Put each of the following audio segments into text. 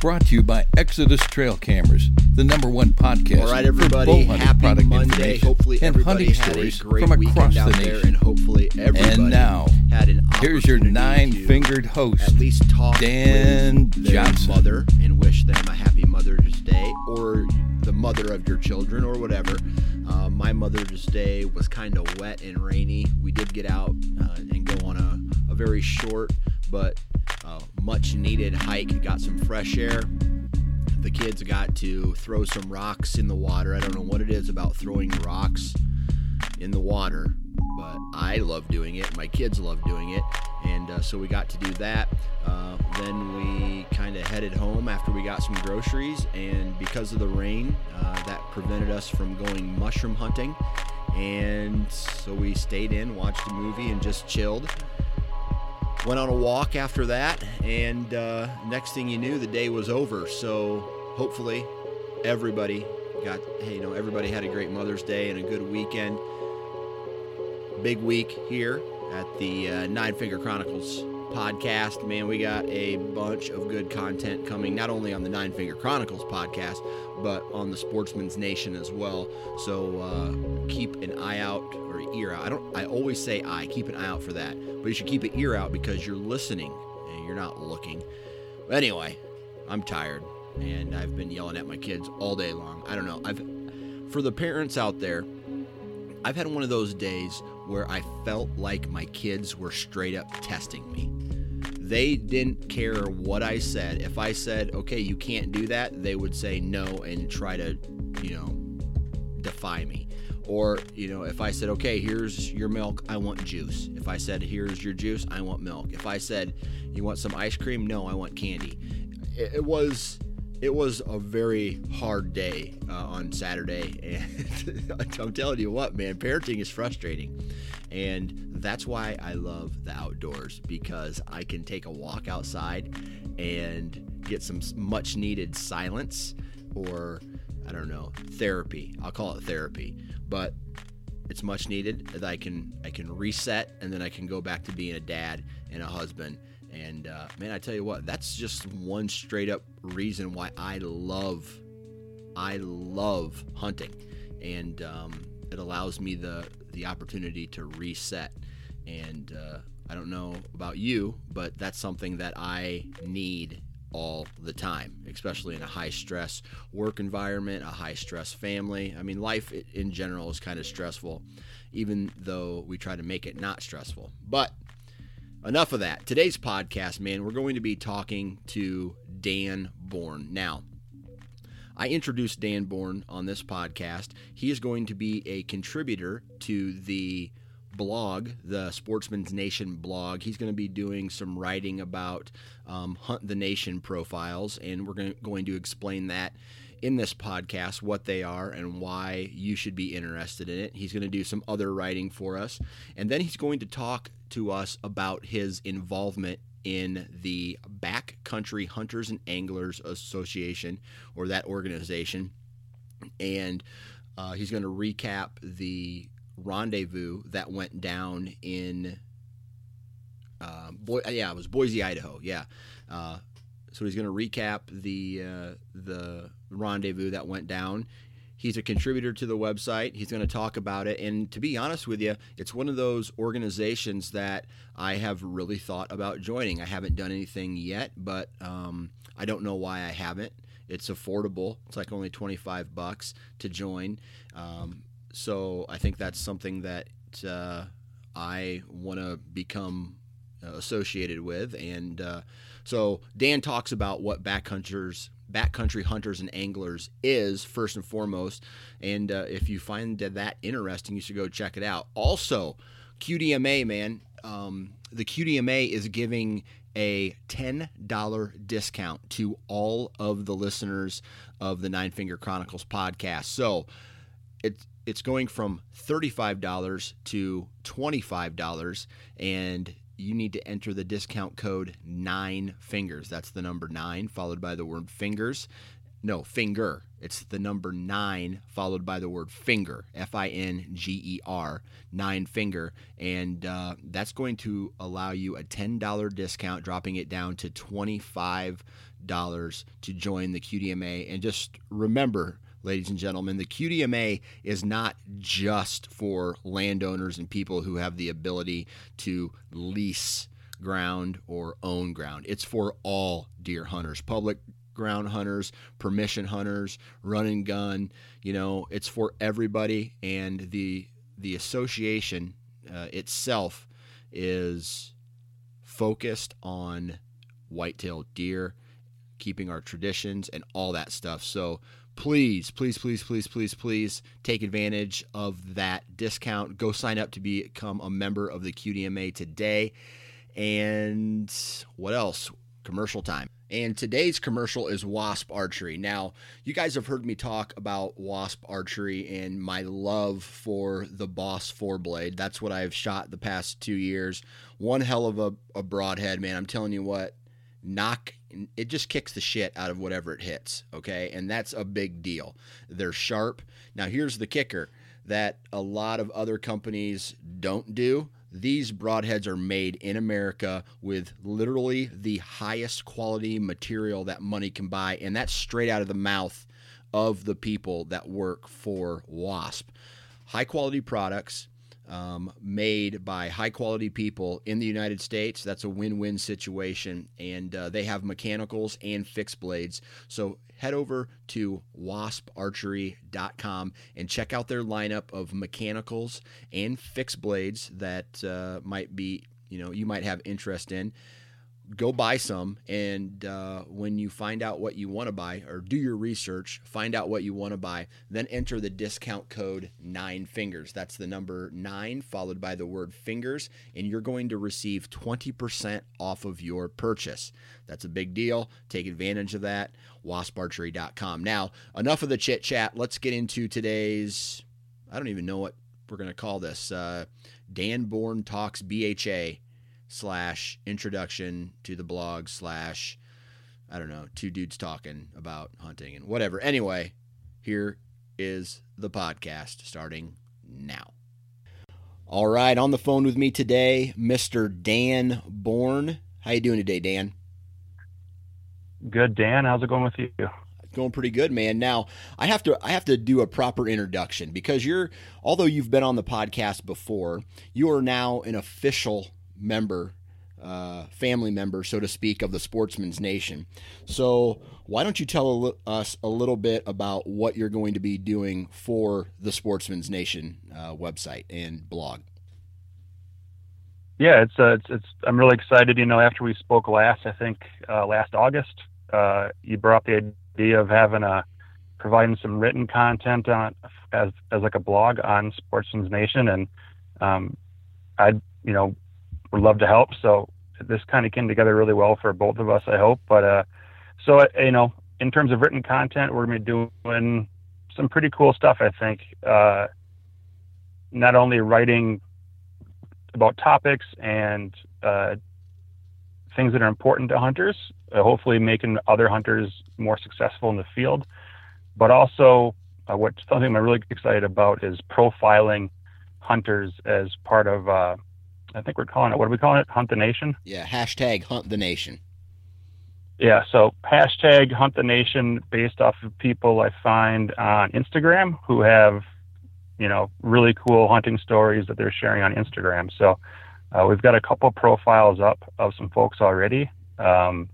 brought to you by Exodus Trail Cameras, the number one podcast All right, for everybody. hunting Happy product Monday. Hopefully, and everybody had a great from across the there, nation. and hopefully, everybody And now, had an here's your nine-fingered host, at least talk Dan with Johnson. mother and wish them a happy Mother's Day, or the mother of your children, or whatever. Uh, my Mother's Day was kind of wet and rainy. We did get out uh, and go on a, a very short but much needed hike. Got some fresh air. The kids got to throw some rocks in the water. I don't know what it is about throwing rocks in the water, but I love doing it. My kids love doing it. And uh, so we got to do that. Uh, then we kind of headed home after we got some groceries. And because of the rain, uh, that prevented us from going mushroom hunting. And so we stayed in, watched a movie, and just chilled. Went on a walk after that. And uh, next thing you knew, the day was over. So hopefully, everybody got, hey, you know, everybody had a great Mother's Day and a good weekend big week here at the uh, Nine Finger Chronicles podcast. Man, we got a bunch of good content coming, not only on the Nine Finger Chronicles podcast, but on the Sportsman's Nation as well. So uh, keep an eye out or ear out. I don't. I always say eye. Keep an eye out for that, but you should keep an ear out because you're listening and you're not looking. But anyway, I'm tired and I've been yelling at my kids all day long. I don't know. I've for the parents out there. I've had one of those days where I felt like my kids were straight up testing me. They didn't care what I said. If I said, okay, you can't do that, they would say no and try to, you know, defy me. Or, you know, if I said, okay, here's your milk, I want juice. If I said, here's your juice, I want milk. If I said, you want some ice cream? No, I want candy. It, it was it was a very hard day uh, on Saturday, and I'm telling you what, man, parenting is frustrating, and that's why I love the outdoors because I can take a walk outside and get some much needed silence, or I don't know, therapy. I'll call it therapy, but it's much needed that I can I can reset and then I can go back to being a dad and a husband and uh, man, I tell you what, that's just one straight up reason why I love, I love hunting, and um, it allows me the the opportunity to reset. And uh, I don't know about you, but that's something that I need all the time, especially in a high stress work environment, a high stress family. I mean, life in general is kind of stressful, even though we try to make it not stressful. But enough of that. Today's podcast, man, we're going to be talking to Dan Bourne. Now, I introduced Dan Bourne on this podcast. He is going to be a contributor to the blog, the Sportsman's Nation blog. He's going to be doing some writing about um, Hunt the Nation profiles, and we're going to, going to explain that in this podcast what they are and why you should be interested in it. He's going to do some other writing for us, and then he's going to talk to us about his involvement in the Backcountry Hunters and Anglers Association or that organization and Uh, he's going to recap the rendezvous that went down in. Uh, Boy, yeah, it was Boise, Idaho. Yeah, uh, so he's going to recap the uh, the rendezvous that went down. He's a contributor to the website. He's going to talk about it. And to be honest with you, it's one of those organizations that I have really thought about joining. I haven't done anything yet, but um, I don't know why I haven't. It's affordable. It's like only 25 bucks to join. Um, so I think that's something that uh, I want to become uh, associated with. And uh, so Dan talks about what backcountryers backcountry hunters and anglers is first and foremost. And uh, if you find that interesting, you should go check it out. Also, QDMA, man, um, the QDMA is giving a $10 discount to all of the listeners of the Nine Finger Chronicles podcast. So it's it's going from $35 to $25 and you need to enter the discount code nine fingers. That's the number nine followed by the word fingers. No, finger. It's the number nine followed by the word finger. F I N G E R, nine finger. And uh, that's going to allow you a $10 discount, dropping it down to $25 to join the QDMA. And just remember, ladies and gentlemen. The QDMA is not just for landowners and people who have the ability to lease ground or own ground. It's for all deer hunters, public ground hunters, permission hunters, run and gun. You know, it's for everybody, and the the association uh, itself is focused on white-tailed deer, keeping our traditions and all that stuff. So please, please, please, please, please, please take advantage of that discount. Go sign up to become a member of the QDMA today. And what else? Commercial time. And today's commercial is Wasp Archery. Now, you guys have heard me talk about Wasp Archery and my love for the Boss four blade. That's what I've shot the past two years. One hell of a, a broadhead, man. I'm telling you what, knock it just kicks the shit out of whatever it hits okay? And that's a big deal. They're sharp. Now here's the kicker that a lot of other companies don't do. These broadheads are made in America with literally the highest quality material that money can buy, and that's straight out of the mouth of the people that work for WASP. High quality products, um, made by high quality people in the United States. That's a win win situation. And uh, they have mechanicals and fixed blades. So head over to wasparchery.com and check out their lineup of mechanicals and fixed blades that uh, might be, you know, you might have interest in go buy some and uh, when you find out what you want to buy or do your research find out what you want to buy then enter the discount code nine fingers. That's the number nine followed by the word fingers and you're going to receive 20% off of your purchase. That's a big deal. Take advantage of that. wasparchery.com now enough of the chit chat. Let's get into today's i don't even know what we're going to call this uh, dan bourne talks bha slash introduction to the blog slash I don't know, two dudes talking about hunting and whatever. Anyway, here is the podcast starting now. All right, on the phone with me today, Mr. Dan Bourne. How you doing today, Dan? Good, Dan. How's it going with you? It's going pretty good, man. Now I have to I have to do a proper introduction because you're although you've been on the podcast before, you are now an official member, uh, family member, so to speak, of the Sportsman's Nation. So, why don't you tell us a little bit about what you're going to be doing for the Sportsman's Nation uh, website and blog? Yeah, it's, uh, it's, it's I'm really excited. You know, after we spoke last, I think uh, last August, uh, you brought the idea of having a providing some written content on as as like a blog on Sportsman's Nation, and um, I you know would love to help. So this kind of came together really well for both of us, I hope. But uh, so uh, you know, in terms of written content, we're gonna be doing some pretty cool stuff. I think uh, not only writing about topics and uh, things that are important to hunters, uh, hopefully making other hunters more successful in the field, but also uh, what something I'm really excited about is profiling hunters as part of. I think we're calling it. What are we calling it? Hunt the Nation. Yeah. Hashtag Hunt the Nation. Yeah. So hashtag Hunt the Nation, based off of people I find on Instagram who have, you know, really cool hunting stories that they're sharing on Instagram. So uh, we've got a couple profiles up of some folks already. Um,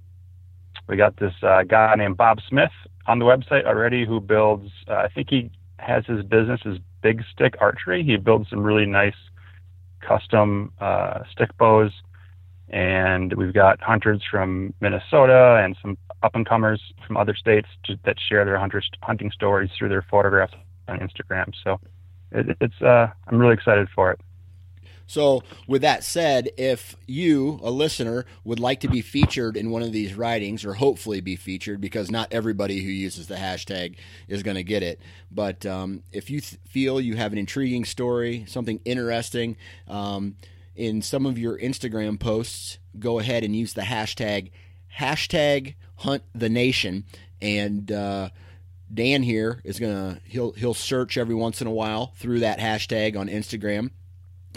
we got this uh, guy named Bob Smith on the website already who builds. Uh, I think he has his business is Big Stick Archery. He builds some really nice custom uh, stick bows, and we've got hunters from Minnesota and some up and comers from other states to, that share their hunters hunting stories through their photographs on Instagram. So it, it's uh, I'm really excited for it. So, with that said, if you, a listener, would like to be featured in one of these writings, or hopefully be featured, because not everybody who uses the hashtag is going to get it, but um, if you th- feel you have an intriguing story, something interesting, um, in some of your Instagram posts, go ahead and use the hashtag hashtag Hunt the Nation, and uh, Dan here is gonna he'll he'll search every once in a while through that hashtag on Instagram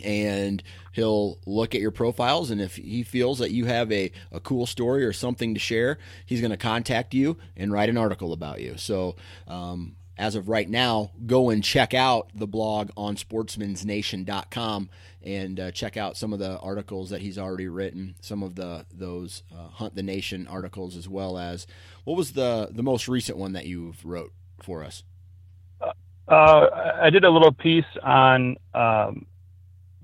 and he'll look at your profiles and if he feels that you have a, a cool story or something to share he's going to contact you and write an article about you. So um, as of right now go and check out the blog on sportsmansnation.com and uh, check out some of the articles that he's already written some of the those uh, hunt the nation articles as well as what was the the most recent one that you've wrote for us? Uh, I did a little piece on um,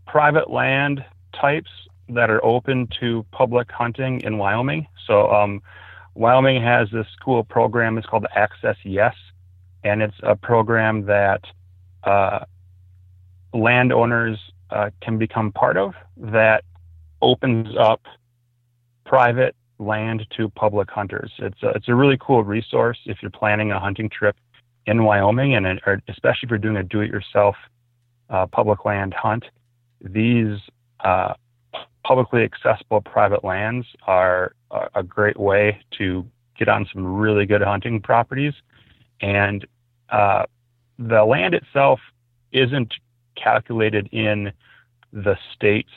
private land types that are open to public hunting in Wyoming. So, um, Wyoming has this cool program. It's called Access Yes, and it's a program that uh, landowners uh, can become part of that opens up private land to public hunters. It's a, it's a really cool resource if you're planning a hunting trip in Wyoming, and especially if you're doing a do-it-yourself uh, public land hunt these uh, publicly accessible private lands are a great way to get on some really good hunting properties. And uh, the land itself isn't calculated in the state's,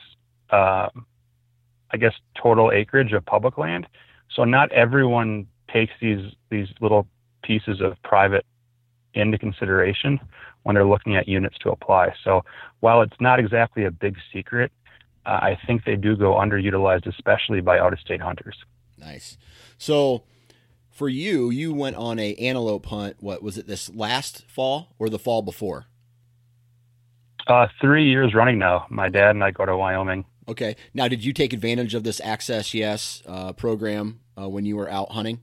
uh, I guess, total acreage of public land. So not everyone takes these these little pieces of private into consideration when they're looking at units to apply. So while it's not exactly a big secret, uh, I think they do go underutilized, especially by out-of-state hunters. Nice. So for you, you went on a antelope hunt. What was it? This last fall or the fall before? Uh, three years running now. My dad and I go to Wyoming. Okay. Now, did you take advantage of this Access Yes uh, program uh, when you were out hunting?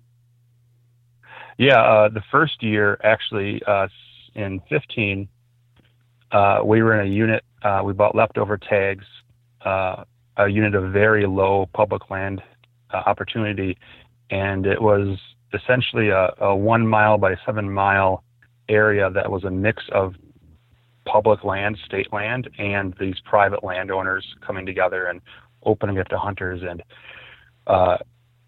Yeah, uh, the first year actually, uh, in 15, uh, we were in a unit. Uh, we bought leftover tags, uh, a unit of very low public land uh, opportunity, and it was essentially a, a, one mile by seven mile area that was a mix of public land, state land, and these private landowners coming together and opening it to hunters. And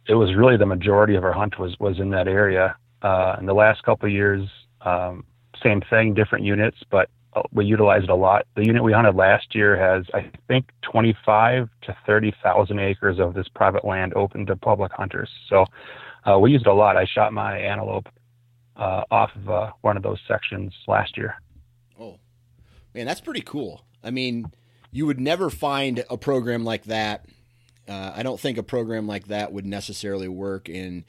it was really the majority of our hunt was was in that area. Uh, in the last couple years, um, same thing, different units, but uh, we utilize it a lot. The unit we hunted last year has, I think, 25 to 30,000 acres of this private land open to public hunters. So uh, we used it a lot. I shot my antelope uh, off of uh, one of those sections last year. Oh, man, that's pretty cool. I mean, you would never find a program like that. Uh, I don't think a program like that would necessarily work in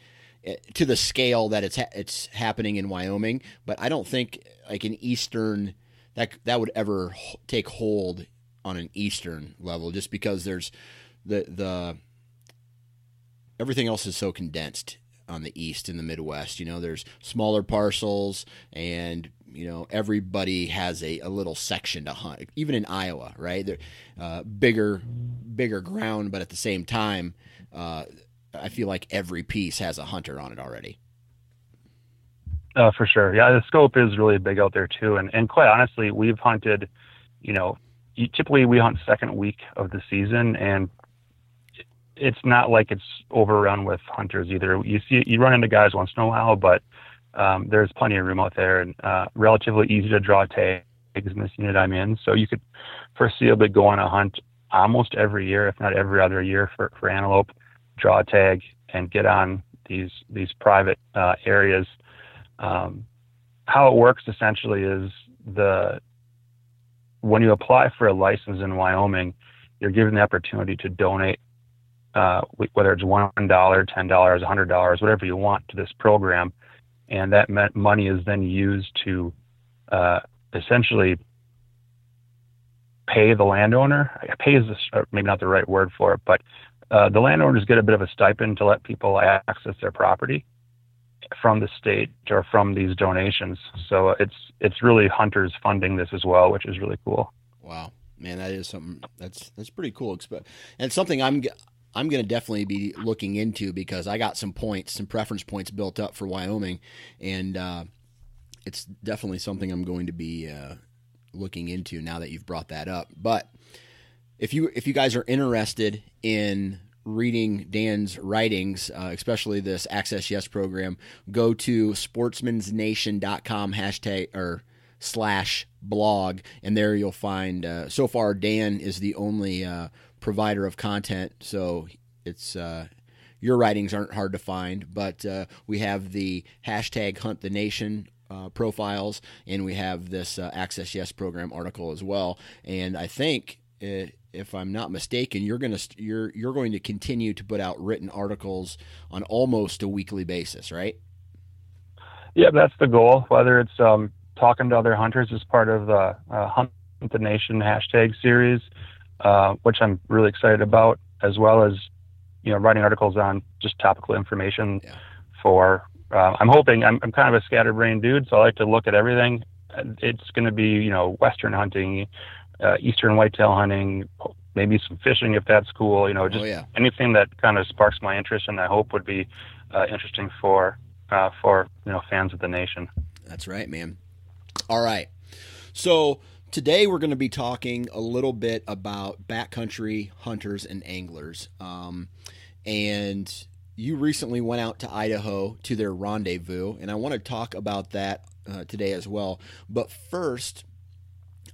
to the scale that it's ha- it's happening in Wyoming, but I don't think like an eastern that that would ever take hold on an eastern level just because there's the the everything else is so condensed on the east and the Midwest. You know, there's smaller parcels and you know everybody has a, a little section to hunt. Even in Iowa, right? They're uh, bigger bigger ground, but at the same time, uh, I feel like every piece has a hunter on it already. Uh, for sure. Yeah, the scope is really big out there too. And and quite honestly, we've hunted, you know, typically we hunt second week of the season and it's not like it's overrun with hunters either. You see, you run into guys once in a while, but um, there's plenty of room out there and uh, relatively easy to draw tags in this unit I'm in. So you could foreseeably go on a hunt almost every year, if not every other year, for, for antelope, draw tag, and get on these these private uh, areas. Um, how it works essentially is the when you apply for a license in Wyoming, you're given the opportunity to donate, uh, whether it's one dollar, ten dollars, a hundred dollars, whatever you want to this program, and that money is then used to uh, essentially pay the landowner. Pay is maybe not the right word for it, but uh, the landowners get a bit of a stipend to let people access their property from the state or from these donations. So it's it's really hunters funding this as well, which is really cool. Wow, man, that is something that's that's pretty cool. And something I'm I'm going to definitely be looking into because I got some points, some preference points built up for Wyoming, and uh, it's definitely something I'm going to be uh, looking into now that you've brought that up. But if you if you guys are interested in reading Dan's writings, uh, especially this Access Yes program, go to sportsmansnation.com hashtag or slash blog, and there you'll find. Uh, so far, Dan is the only uh, provider of content, so it's. Uh, your writings aren't hard to find, but uh, we have the hashtag Hunt the Nation uh, profiles, and we have this uh, Access Yes program article as well. And I think, uh, if I'm not mistaken, you're gonna you're you're going to continue to put out written articles on almost a weekly basis, right? Yeah, that's the goal. Whether it's um, talking to other hunters as part of the uh, Hunt the Nation hashtag series, uh, which I'm really excited about, as well as you know writing articles on just topical information yeah. for uh, I'm hoping I'm, I'm kind of a scatterbrained dude, so I like to look at everything. It's going to be, you know, Western hunting, uh, Eastern whitetail hunting, maybe some fishing if that's cool. You know, just oh, yeah. anything that kind of sparks my interest, and I hope would be uh, interesting for uh, for you know fans of the nation. That's right, man. All right, so today we're going to be talking a little bit about backcountry hunters and anglers, um, and you recently went out to Idaho to their rendezvous, and I want to talk about that uh, today as well. But first,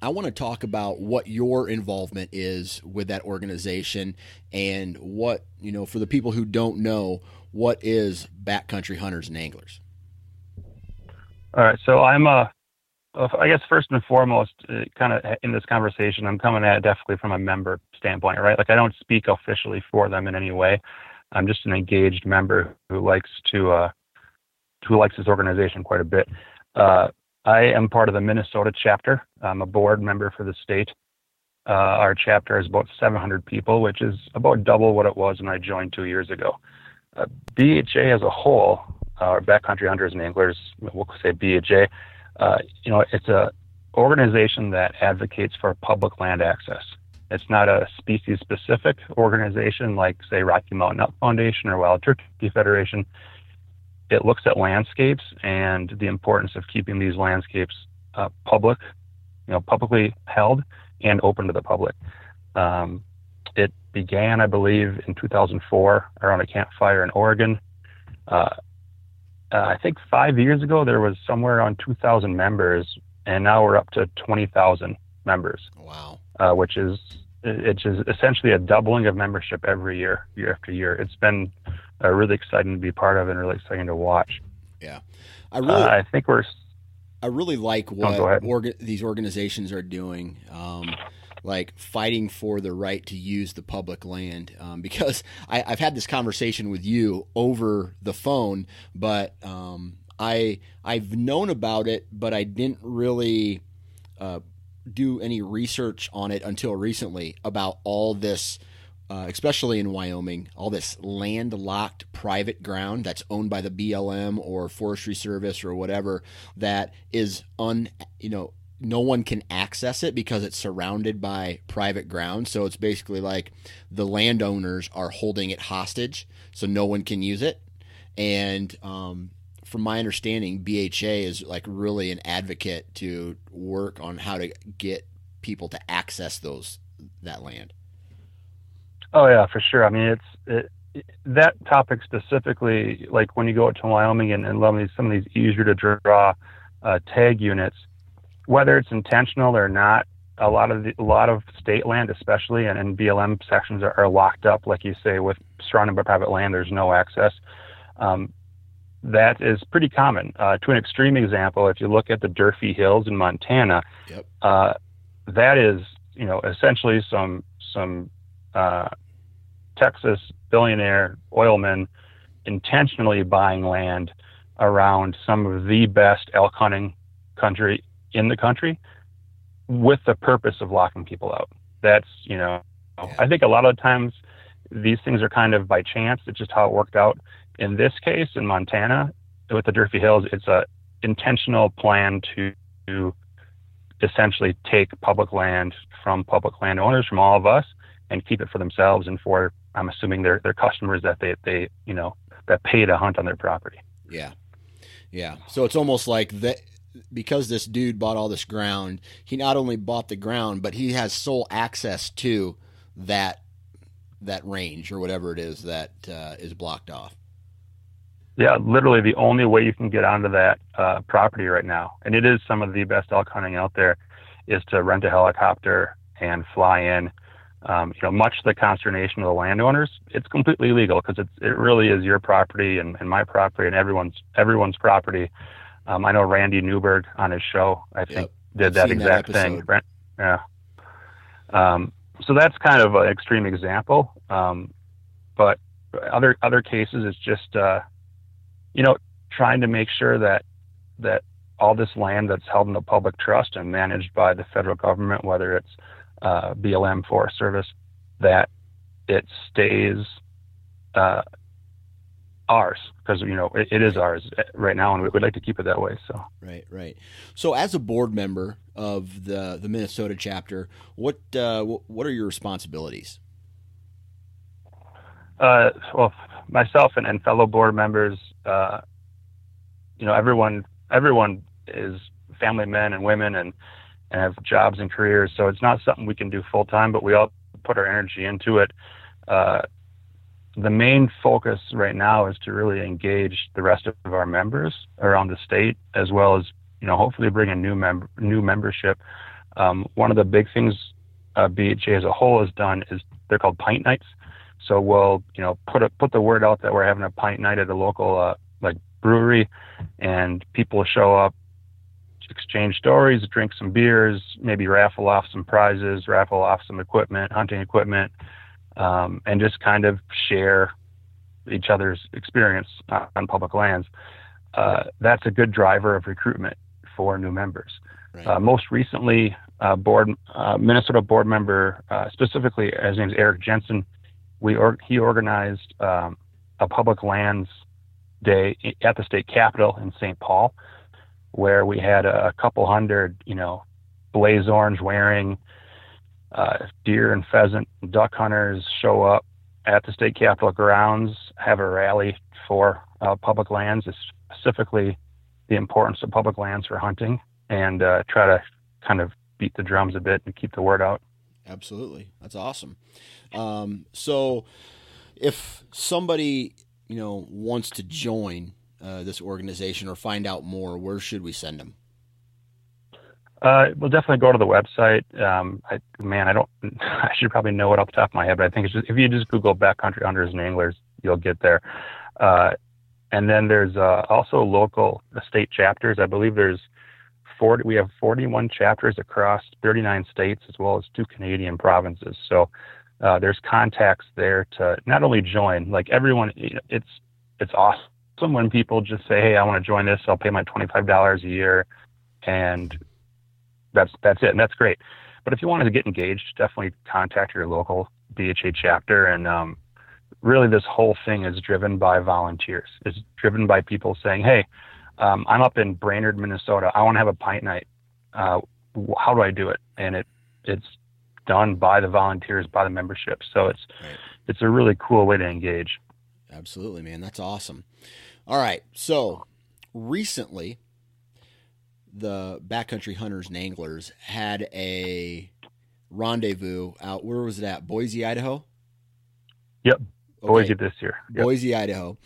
I want to talk about what your involvement is with that organization and what, you know, for the people who don't know, what is Backcountry Hunters and Anglers? All right. So I'm a, I guess first and foremost, uh, kind of in this conversation, I'm coming at it definitely from a member standpoint, right? Like I don't speak officially for them in any way. I'm just an engaged member who likes to uh, who likes this organization quite a bit. Uh, I am part of the Minnesota chapter. I'm a board member for the state. Uh, our chapter is about 700 people, which is about double what it was when I joined two years ago. Uh, BHA as a whole, our backcountry hunters and anglers, we'll say BHA, uh, you know, it's a organization that advocates for public land access. It's not a species specific organization like, say, Rocky Mountain Elk Foundation or Wild Turkey Federation. It looks at landscapes and the importance of keeping these landscapes uh, public, you know, publicly held and open to the public. Um, it began, I believe, in 2004 around a campfire in Oregon. Uh, uh, I think five years ago there was somewhere around 2,000 members, and now we're up to 20,000 members. Wow. Uh, which is it's essentially a doubling of membership every year, year after year. It's been uh, really exciting to be part of and really exciting to watch. Yeah, I really, uh, I think we're. I really like oh, what orga- these organizations are doing, um, like fighting for the right to use the public land. Um, because I, have had this conversation with you over the phone, but um, I I've known about it, but I didn't really. Uh, do any research on it until recently about all this, uh, especially in Wyoming, all this landlocked private ground that's owned by the BLM or Forestry Service or whatever that is un, you know, no one can access it because it's surrounded by private ground. So it's basically like the landowners are holding it hostage, so no one can use it. And um, from my understanding, BHA is like really an advocate to work on how to get people to access those that land. Oh yeah, for sure. I mean, it's it, that topic specifically, like when you go out to Wyoming and, and some of these, some of these easier to draw uh, tag units, whether it's intentional or not, a lot of the, a lot of state land, especially and, and BLM sections, are, are, locked up, like you say, with surrounded by private land. There's no access. Um, that is pretty common. Uh, to an extreme example, if you look at the Durfee Hills in Montana, yep. uh, that is you know essentially some some uh, Texas billionaire oilmen intentionally buying land around some of the best elk hunting country in the country with the purpose of locking people out. That's, you know, yeah. I think a lot of times these things are kind of by chance. It's just how it worked out. In this case, in Montana, with the Durfee Hills, it's a intentional plan to, essentially take public land from public landowners, from all of us, and keep it for themselves and for I'm assuming their their customers that they they you know that pay to hunt on their property. Yeah, yeah. So it's almost like that because this dude bought all this ground. He not only bought the ground, but he has sole access to that that range or whatever it is that uh, is blocked off. Yeah, literally the only way you can get onto that uh, property right now, and it is some of the best elk hunting out there, is to rent a helicopter and fly in um, you know, much to the consternation of the landowners, it's completely legal because it's it really is your property and, and my property and everyone's everyone's property. Um, I know Randy Newberg on his show, I think, yep. did that exact that thing. Yeah. Um, so that's kind of an extreme example. Um, but other other cases, it's just uh, you know trying to make sure that that all this land that's held in the public trust and managed by the federal government, whether it's uh, BLM Forest Service that it stays uh, ours because you know it, it is ours right now, and we would like to keep it that way. So right, right. So as a board member of the the Minnesota chapter, what uh, what are your responsibilities? Uh, well, myself and, and fellow board members, uh, you know, everyone everyone is family men and women and and have jobs and careers. So it's not something we can do full time, but we all put our energy into it. Uh, the main focus right now is to really engage the rest of our members around the state, as well as you know hopefully bring a new member new membership. Um, one of the big things uh, BHA as a whole has done is they're called pint nights. So we'll you know put a, put the word out that we're having a pint night at a local uh, like brewery, and people show up, exchange stories, drink some beers, maybe raffle off some prizes, raffle off some equipment, hunting equipment, um, and just kind of share each other's experience on public lands. Uh, that's a good driver of recruitment for new members. Right. Uh, most recently, uh, board uh, Minnesota board member, uh, specifically, his name is Eric Jensen. We or, he organized um, a public lands day at the state capitol in St. Paul where we had a, couple hundred, you know, blaze orange wearing uh, deer and pheasant duck hunters show up at the state capitol grounds, have a rally for uh, public lands, specifically the importance of public lands for hunting, and uh, try to kind of beat the drums a bit and keep the word out. Absolutely, that's awesome. Um, so, if somebody you know wants to join uh, this organization or find out more, where should we send them? Uh, we'll definitely go to the website. Um, I, man, I don't. I should probably know it off the top of my head, but I think it's just if you just Google backcountry hunters and anglers, you'll get there. Uh, and then there's uh, also local state chapters. I believe there's 40. We have 41 chapters across 39 states as well as two Canadian provinces. So uh, there's contacts there to not only join. Like everyone, it's it's awesome when people just say, "Hey, I want to join this. I'll pay my twenty-five dollars a year," and that's that's it, and that's great. But if you wanted to get engaged, definitely contact your local BHA chapter. And um, really, this whole thing is driven by volunteers. It's driven by people saying, "Hey, um, I'm up in Brainerd, Minnesota. I want to have a pint night. Uh, how do I do it?" And it it's done by the volunteers, by the membership. So it's right. it's a really cool way to engage. Absolutely, man. That's awesome. All right. So recently, the backcountry hunters and anglers had a rendezvous out. Where was it at? Boise, Idaho. Yep. Okay. Boise this year. Yep. Boise, Idaho.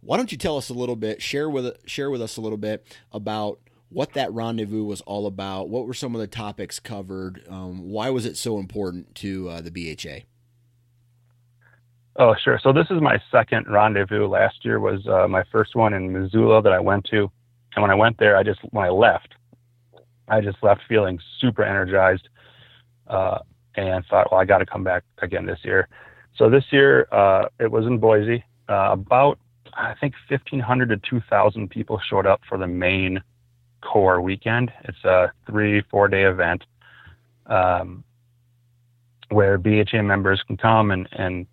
Why don't you tell us a little bit, share with share with us a little bit about what that rendezvous was all about? What were some of the topics covered? Um, why was it so important to uh, the BHA? Oh, sure. So this is my second rendezvous. Last year was uh, my first one in Missoula that I went to, and when I went there, I just when I left, I just left feeling super energized, uh, and thought, well, I got to come back again this year. So this year, uh, it was in Boise. Uh, about I think 1,500 to 2,000 people showed up for the main core weekend. It's a three, four day event um, where BHA members can come and, and,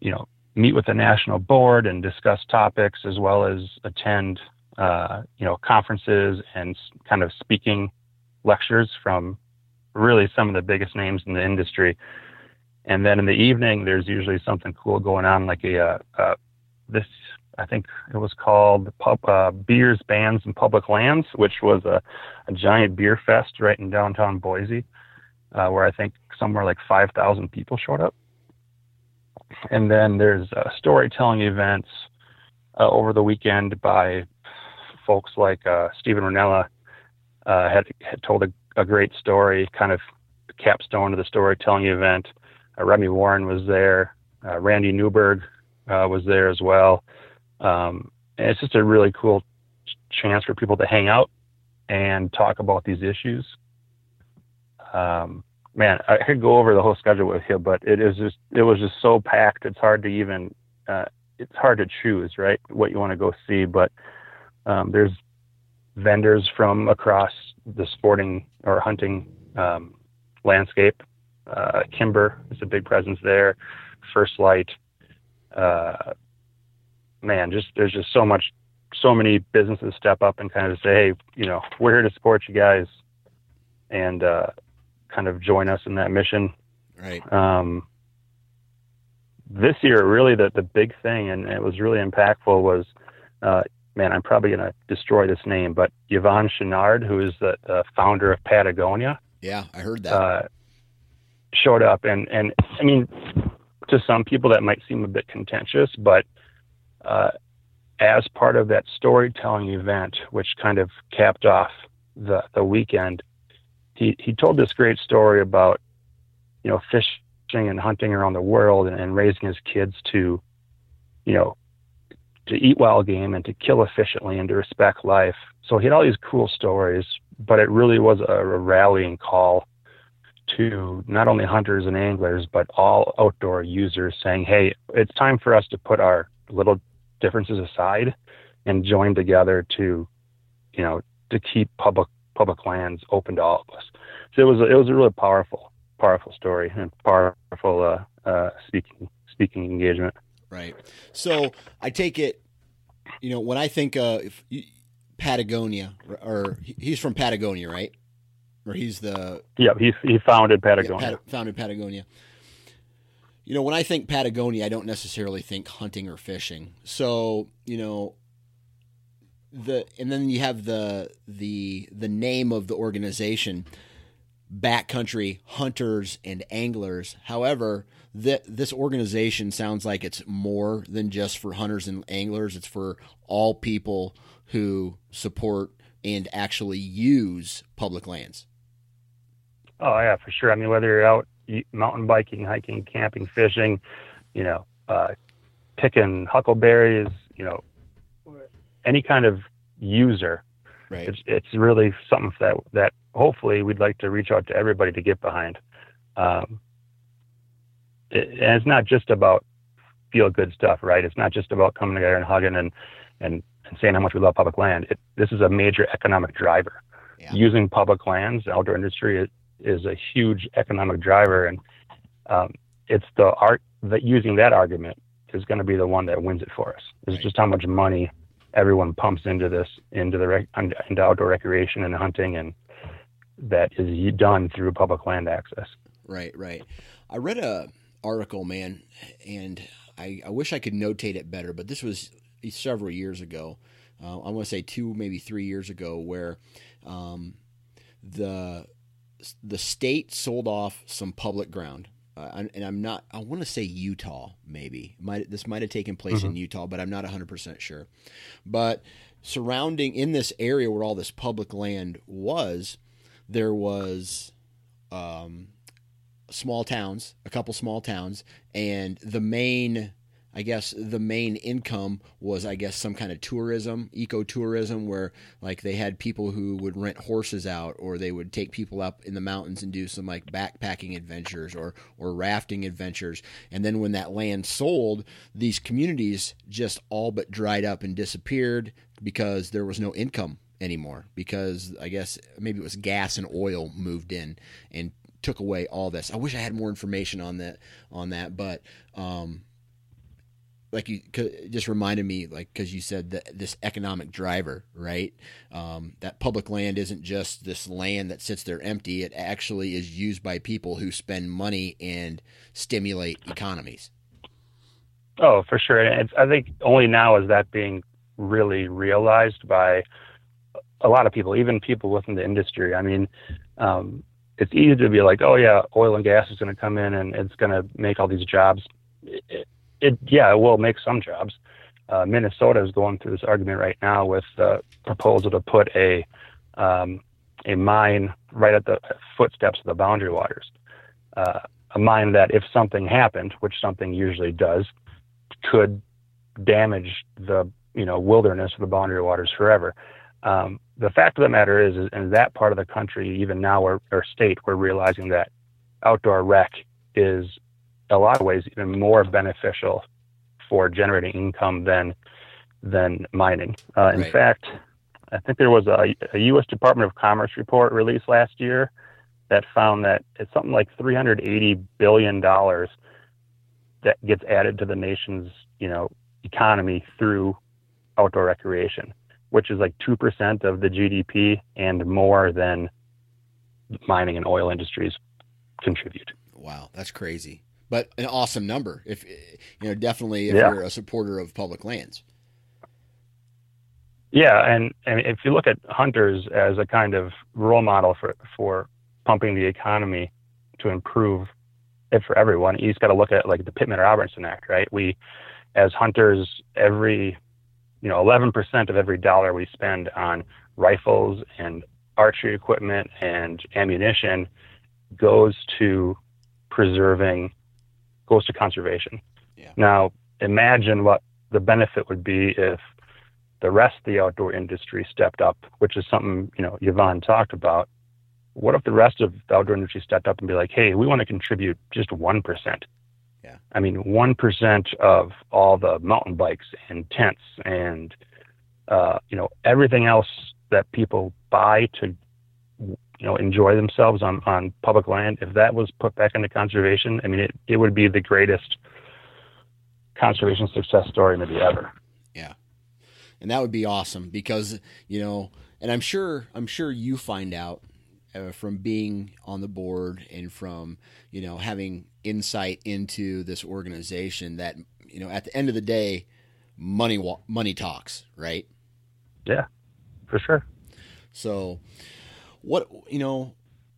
you know, meet with the national board and discuss topics as well as attend, uh, you know, conferences and kind of speaking lectures from really some of the biggest names in the industry. And then in the evening, there's usually something cool going on, like a, uh, uh, this I think it was called Pub, uh, Beers, Bands, and Public Lands, which was a, a giant beer fest right in downtown Boise, uh, where I think somewhere like 5,000 people showed up. And then there's uh, storytelling events uh, over the weekend by folks like uh, Steven Rinella uh, had, had told a, a, great story, kind of capstone to the storytelling event. Remy Warren was there. Randy Newberg was there as well. Um, it's just a really cool ch- chance for people to hang out and talk about these issues. Um, man, I could go over the whole schedule with you, but it is just it was just so packed. It's hard to even uh, it's hard to choose, right? What you want to go see, but um, there's vendors from across the sporting or hunting um, landscape. Uh, Kimber is a big presence there. First Lite, uh, man, just there's just so much, so many businesses step up and kind of say, hey, you know, we're here to support you guys, and uh, kind of join us in that mission. Right. Um, this year, really, the the big thing, and it was really impactful, was, uh, man, I'm probably going to destroy this name, but Yvon Chouinard, who is the, the founder of Patagonia. Yeah, I heard that. Uh, showed up, and and I mean, to some people that might seem a bit contentious, but uh, as part of that storytelling event, which kind of capped off the, the weekend, he, he told this great story about, you know, fishing and hunting around the world and, and raising his kids to, you know, to eat wild game and to kill efficiently and to respect life. So he had all these cool stories, but it really was a, a rallying call to not only hunters and anglers, but all outdoor users saying, hey, it's time for us to put our little differences aside and join together to, you know, to keep public public lands open to all of us. So it was it was a really powerful powerful story and powerful uh, uh, speaking speaking engagement. Right. So I take it, you know, when I think uh, Patagonia, or he's from Patagonia, right? Or he's the yeah he he founded Patagonia. Yeah, Pat, founded Patagonia you know, when I think Patagonia, I don't necessarily think hunting or fishing. So, you know, the and then you have the the the name of the organization, Backcountry Hunters and Anglers. However, that this organization sounds like it's more than just for hunters and anglers. It's for all people who support and actually use public lands. Oh yeah, for sure. I mean, whether you're out mountain biking, hiking, camping, fishing, you know, uh, picking huckleberries, you know, any kind of user. Right. It's, it's really something that that hopefully we'd like to reach out to everybody to get behind. Um, it, and it's not just about feel good stuff, right? It's not just about coming together and hugging and and, and saying how much we love public land. It, this is a major economic driver. Yeah. Using public lands, outdoor industry is a huge economic driver, and um, it's the art that using that argument is going to be the one that wins it for us. It's right. just how much money everyone pumps into this, into the rec- into outdoor recreation and hunting, and that is done through public land access. Right, right. I read a article, man, and I, I wish I could notate it better, but this was several years ago. Uh, I want to say two, maybe three years ago, where um, the the state sold off some public ground uh, and I'm not. I want to say Utah, maybe. Might this might have taken place mm-hmm. in Utah, but I'm not 100 percent sure. But surrounding in this area where all this public land was, there was um, small towns, a couple small towns, and the main I guess the main income was, I guess, some kind of tourism, ecotourism, where like they had people who would rent horses out, or they would take people up in the mountains and do some like backpacking adventures or or rafting adventures. And then when that land sold, these communities just all but dried up and disappeared because there was no income anymore. Because I guess maybe it was gas and oil moved in and took away all this. I wish I had more information on that on that, but um, like you just reminded me like because you said that this economic driver right? Um, that public land isn't just this land that sits there empty. It actually is used by people who spend money and stimulate economies. Oh for sure. And i think only now is that being really realized by a lot of people even people within the industry. I mean um, it's easy to be like oh yeah oil and gas is going to come in and it's going to make all these jobs it yeah, it will make some jobs. Uh, Minnesota is going through this argument right now with the proposal to put a um, a mine right at the footsteps of the boundary waters. Uh, a mine that, if something happened, which something usually does, could damage the you know wilderness of the boundary waters forever. Um, the fact of the matter is, is, in that part of the country, even now, or, or state, we're realizing that outdoor rec is a lot of ways even more beneficial for generating income than than mining. Uh, in right. fact, I think there was a, a, U.S. Department of Commerce report released last year that found that it's something like 380 billion dollars that gets added to the nation's you know economy through outdoor recreation, which is like two percent of the GDP and more than mining and oil industries contribute. Wow, that's crazy but an awesome number. If eh, you know, definitely if yeah. you're a supporter of public lands. Yeah, and, and if you look at hunters as a kind of role model for for pumping the economy to improve it for everyone, you just got to look at like the Pittman Robertson Act, right? We, as hunters, every you know, 11% of every dollar we spend on rifles and archery equipment and ammunition goes to preserving goes to conservation. Yeah. Now, imagine what the benefit would be if the rest of the outdoor industry stepped up, which is something, you know, Yvonne talked about. What if the rest of the outdoor industry stepped up and be like, hey, we want to contribute just 1%? Yeah. I mean, 1% of all the mountain bikes and tents and, uh, you know, everything else that people buy to you know enjoy themselves on on public land. If that was put back into conservation i mean it, it would be the greatest conservation success story maybe ever. Yeah. And that would be awesome because you know and i'm sure i'm sure you find out uh, from being on the board and from you know having insight into this organization that you know at the end of the day money money talks right? Yeah for sure. So what you know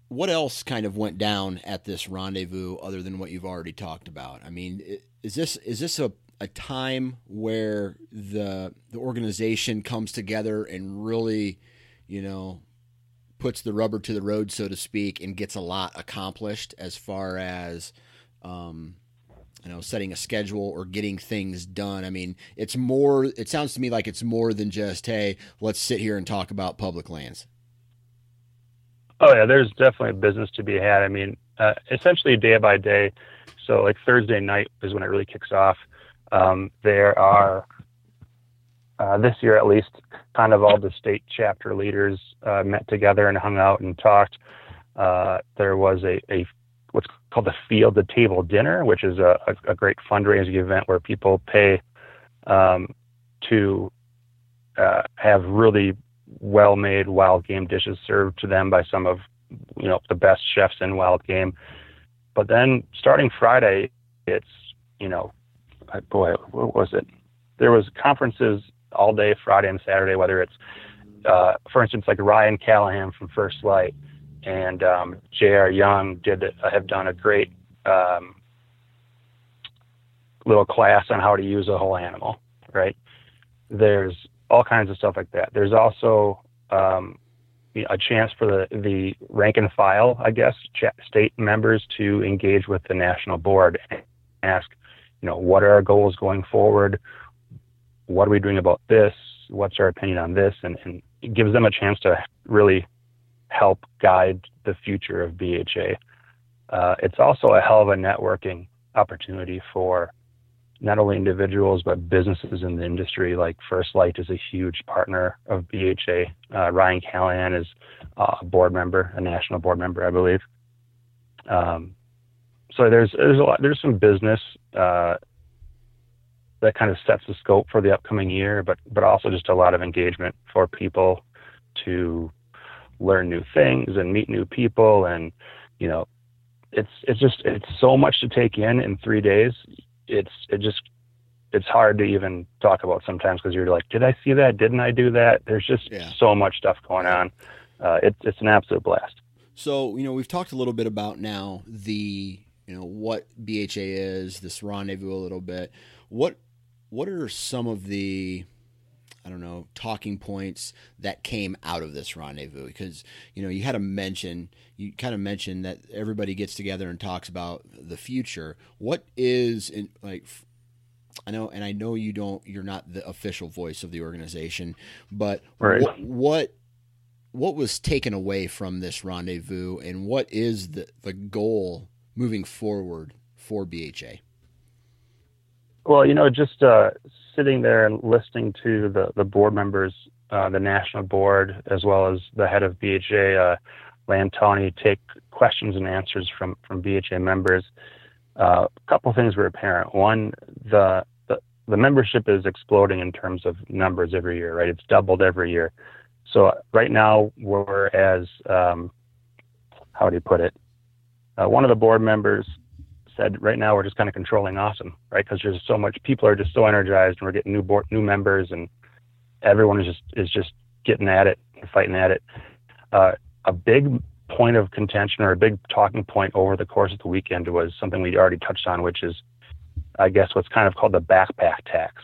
what else kind of went down at this rendezvous other than what you've already talked about? I mean, is this is this a, a time where the the organization comes together and really, you know, puts the rubber to the road, so to speak, and gets a lot accomplished as far as um, you know, setting a schedule or getting things done. I mean, it's more. It sounds to me like it's more than just, hey, let's sit here and talk about public lands. Oh yeah, there's definitely a business to be had. I mean, uh, essentially day by day. So like Thursday night is when it really kicks off. Um, there are uh, this year at least, kind of all the state chapter leaders uh, met together and hung out and talked. Uh, there was a, a what's called the field to table dinner, which is a, a, a great fundraising event where people pay um, to uh, have really well-made wild game dishes served to them by some of you know the best chefs in wild game. But then starting Friday, it's you know, boy, what was it? There was conferences all day Friday and Saturday. Whether it's, uh, for instance, like Ryan Callahan from First Lite and um, J.R. Young did uh, have done a great um, little class on how to use a whole animal, right? There's all kinds of stuff like that. There's also um, a chance for the, the rank and file, I guess, state members to engage with the national board and ask, you know, what are our goals going forward? What are we doing about this? What's our opinion on this? And, and it gives them a chance to really help guide the future of BHA. Uh, it's also a hell of a networking opportunity for not only individuals but businesses in the industry. Like First Lite is a huge partner of BHA. Uh, Ryan Callahan is a board member, a national board member, I believe. Um, so there's there's a lot there's some business uh, that kind of sets the scope for the upcoming year, but but also just a lot of engagement for people to learn new things and meet new people and you know it's it's just it's so much to take in in three days it's it just it's hard to even talk about sometimes because you're like did i see that? Didn't i do that? There's just yeah. so much stuff going on. Uh, it's it's an absolute blast. So you know we've talked a little bit about now the you know what bha is this rendezvous a little bit. What what are some of the I don't know, talking points that came out of this rendezvous? Because, you know, you had to mention, you kind of mentioned that everybody gets together and talks about the future. What is, in, like, I know, and I know you don't, you're not the official voice of the organization, but right. what, what, what was taken away from this rendezvous and what is the, the goal moving forward for BHA? Well, you know, just uh, sitting there and listening to the, the board members, uh, the national board, as well as the head of BHA, uh, Land Tawney, take questions and answers from, from BHA members, uh, a couple things were apparent. One, the, the, the membership is exploding in terms of numbers every year, right? It's doubled every year. So right now we're as, um, how do you put it? Uh, one of the board members said, right now we're just kind of controlling awesome, right? Because there's so much people are just so energized, and we're getting new board, new members, and everyone is just is just getting at it fighting at it. Uh, a big point of contention or a big talking point over the course of the weekend was something we already touched on, which is, I guess, what's kind of called the backpack tax,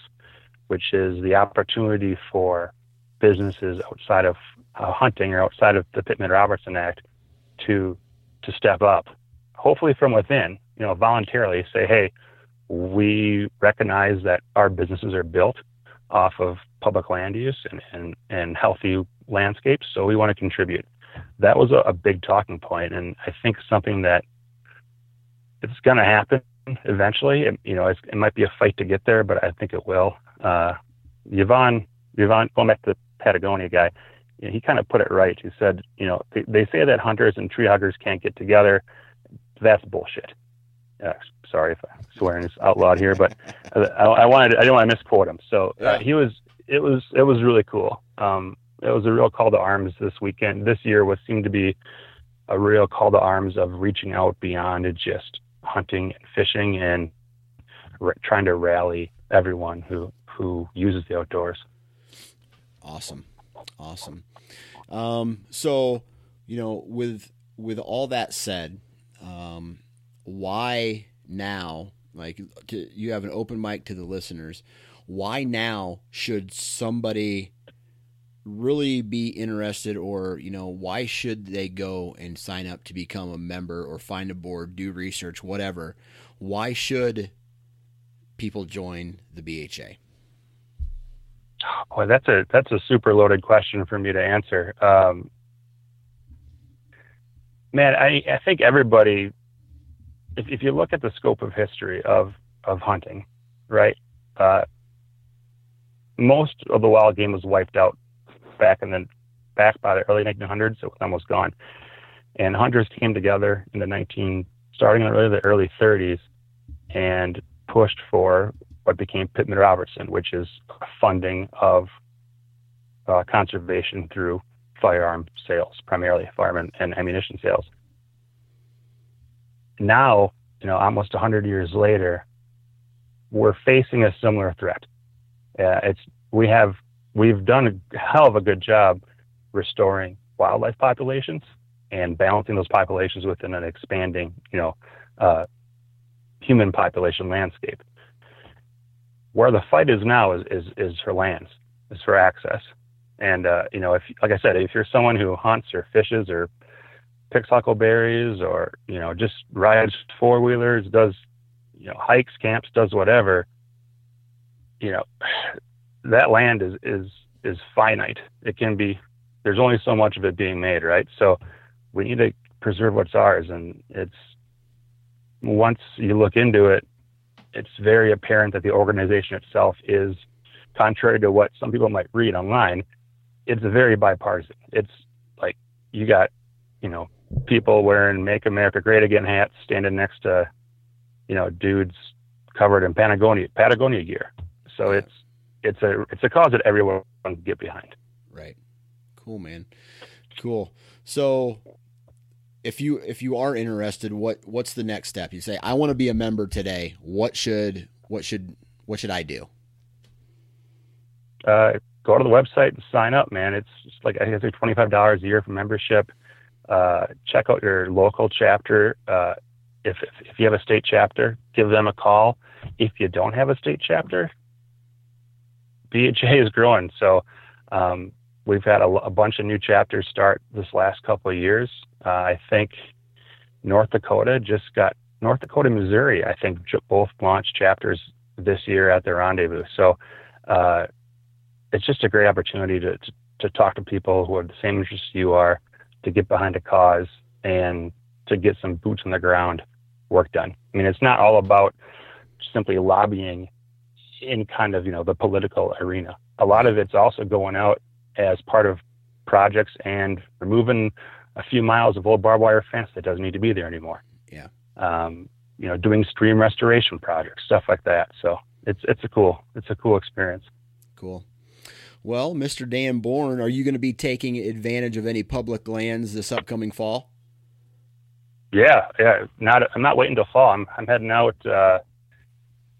which is the opportunity for businesses outside of uh, hunting or outside of the Pittman Robertson Act to to step up, hopefully from within, you know, voluntarily say, hey, we recognize that our businesses are built off of public land use and, and, and healthy landscapes, so we want to contribute. That was a, a big talking point, and I think something that it's going to happen eventually. It, you know, it might be a fight to get there, but I think it will. Uh, Yvonne, Yvon, going back to the Patagonia guy, you know, he kind of put it right. He said, you know, they, they say that hunters and tree huggers can't get together. That's bullshit. Uh, sorry if swearing is outlawed here, but I, I, wanted I didn't want to misquote him. So uh, he was it was it was really cool. Um, it was a real call to arms this weekend. This year was seemed to be a real call to arms of reaching out beyond just hunting and fishing and r- trying to rally everyone who who uses the outdoors. Awesome, awesome. Um, so you know, with with all that said, um, why now? Like, to, you have an open mic to the listeners. Why now should somebody really be interested, or you know, why should they go and sign up to become a member or find a board, do research, whatever? Why should people join the BHA? Well, that's a that's a super loaded question for me to answer. Um, man, I, I think everybody if, if you look at the scope of history of, of hunting, right, uh, most of the wild game was wiped out back in the back by the early 1900s. It was almost gone, and hunters came together in the 19 starting in really the early 30s and pushed for what became Pittman Robertson, which is funding of uh, conservation through firearm sales, primarily firearm and, and ammunition sales now, you know, almost 100 years later, we're facing a similar threat. Uh, it's we have we've done a hell of a good job restoring wildlife populations and balancing those populations within an expanding, you know, uh, human population landscape. Where the fight is now is is, is for lands, is for access. And uh, you know, if like I said, if you're someone who hunts or fishes or picks huckleberries or you know just rides four wheelers, does you know hikes, camps, does whatever, you know, that land is is is finite. It can be there's only so much of it being made, right? So we need to preserve what's ours, and it's once you look into it, it's very apparent that the organization itself is contrary to what some people might read online. It's very bipartisan. It's like you got, you know, people wearing "Make America Great Again" hats standing next to, you know, dudes covered in Patagonia Patagonia gear. So it's it's a it's a cause that everyone can get behind. Right. Cool, man. Cool. So if you if you are interested, what what's the next step? You say, I want to be a member today. What should what should what should I do? Uh, go to the website and sign up, man. It's like I think twenty five dollars a year for membership. Uh, check out your local chapter. Uh, if, if if you have a state chapter, give them a call. If you don't have a state chapter, BHA is growing. So um, we've had a, a, bunch of new chapters start this last couple of years. Uh, I think North Dakota just got North Dakota, Missouri. I think both launched chapters this year at their rendezvous. So uh, it's just a great opportunity to, to, to talk to people who have the same interests you are, to get behind a cause, and to get some boots on the ground work done. I mean, it's not all about simply lobbying in kind of you know the political arena. A lot of it's also going out as part of projects and removing a few miles of old barbed wire fence that doesn't need to be there anymore. Yeah. Um, you know, doing stream restoration projects, stuff like that. So it's it's a cool it's a cool experience. Cool. Well, Mr. Dan Bourne, are you going to be taking advantage of any public lands this upcoming fall? Yeah, yeah. Not I'm not waiting till fall. I'm I'm heading out uh,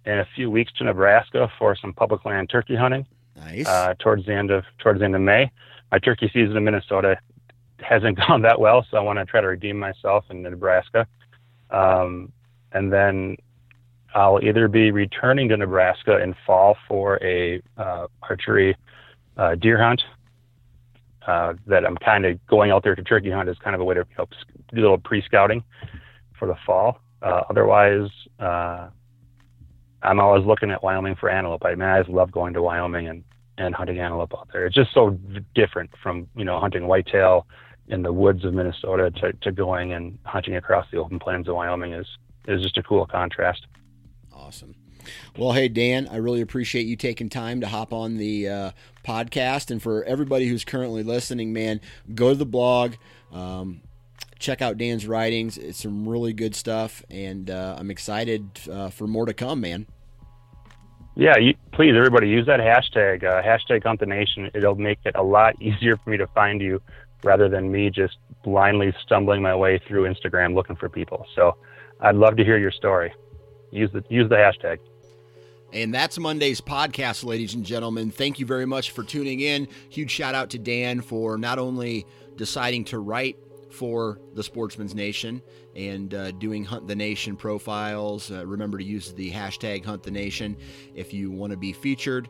in a few weeks to Nebraska for some public land turkey hunting. Nice. Uh, towards the end of towards the end of May, my turkey season in Minnesota hasn't gone that well, so I want to try to redeem myself in Nebraska. Um, and then I'll either be returning to Nebraska in fall for a uh, archery uh, deer hunt. Uh, that I'm kind of going out there to turkey hunt is kind of a way to you know, do a little pre-scouting for the fall. Uh, otherwise, uh, I'm always looking at Wyoming for antelope. I mean, I just love going to Wyoming and, and hunting antelope out there. It's just so different from, you know, hunting whitetail in the woods of Minnesota to, to going and hunting across the open plains of Wyoming is, is just a cool contrast. Awesome. Well, hey, Dan, I really appreciate you taking time to hop on the uh, podcast. And for everybody who's currently listening, man, go to the blog. Um, check out Dan's writings. It's some really good stuff, and uh, I'm excited uh, for more to come, man. Yeah, you, please, everybody, use that hashtag, uh, hashtag Hunt the Nation. It'll make it a lot easier for me to find you rather than me just blindly stumbling my way through Instagram looking for people. So I'd love to hear your story. Use the use the hashtag. And that's Monday's podcast, ladies and gentlemen. Thank you very much for tuning in. Huge shout out to Dan for not only deciding to write for the Sportsman's Nation and uh, doing Hunt the Nation profiles. Uh, remember to use the hashtag Hunt the Nation if you want to be featured.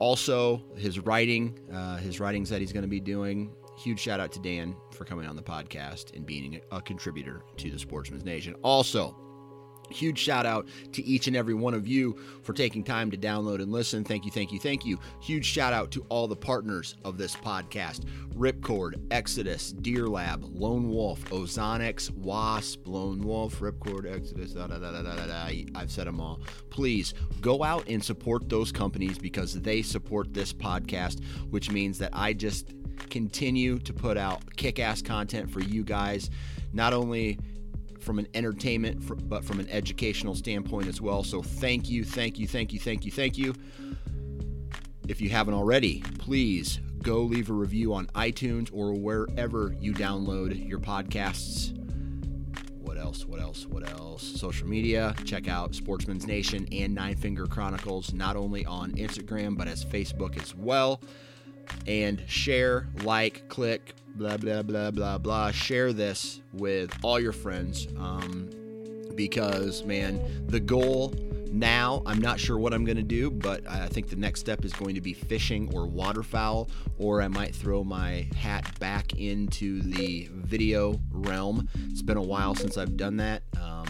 Also, his writing, uh, his writings that he's going to be doing. Huge shout out to Dan for coming on the podcast and being a contributor to the Sportsman's Nation. Also, Huge shout out to each and every one of you for taking time to download and listen. Thank you, thank you, thank you. Huge shout out to all the partners of this podcast Ripcord, Exodus, Deer Lab, Lone Wolf, Ozonics, Wasp, Lone Wolf, Ripcord, Exodus, da, da, da, da, da, da. I've said them all. Please go out and support those companies because they support this podcast, which means that I just continue to put out kick ass content for you guys. Not only from an entertainment, but from an educational standpoint as well. So thank you, thank you, thank you, thank you, thank you. If you haven't already, please go leave a review on iTunes or wherever you download your podcasts. What else? What else? What else? Social media. Check out Sportsman's Nation and Nine Finger Chronicles, not only on Instagram, but as Facebook as well and share, like, click, blah, blah, blah, blah, blah. Share this with all your friends. Um, because, man, the goal now, I'm not sure what I'm going to do, but I think the next step is going to be fishing or waterfowl, or I might throw my hat back into the video realm. It's been a while since I've done that. Um,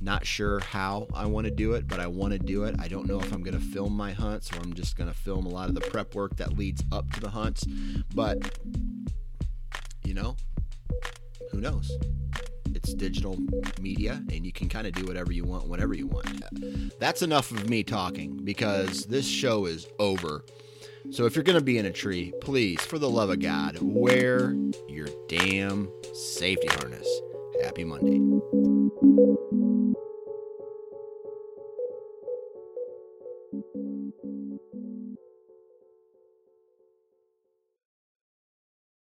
not sure how I want to do it, but I want to do it. I don't know if I'm going to film my hunts or I'm just going to film a lot of the prep work that leads up to the hunts. But, you know, who knows? It's digital media, and you can kind of do whatever you want whenever you want. That's enough of me talking because this show is over. So if you're going to be in a tree, please, for the love of God, wear your damn safety harness. Happy Monday.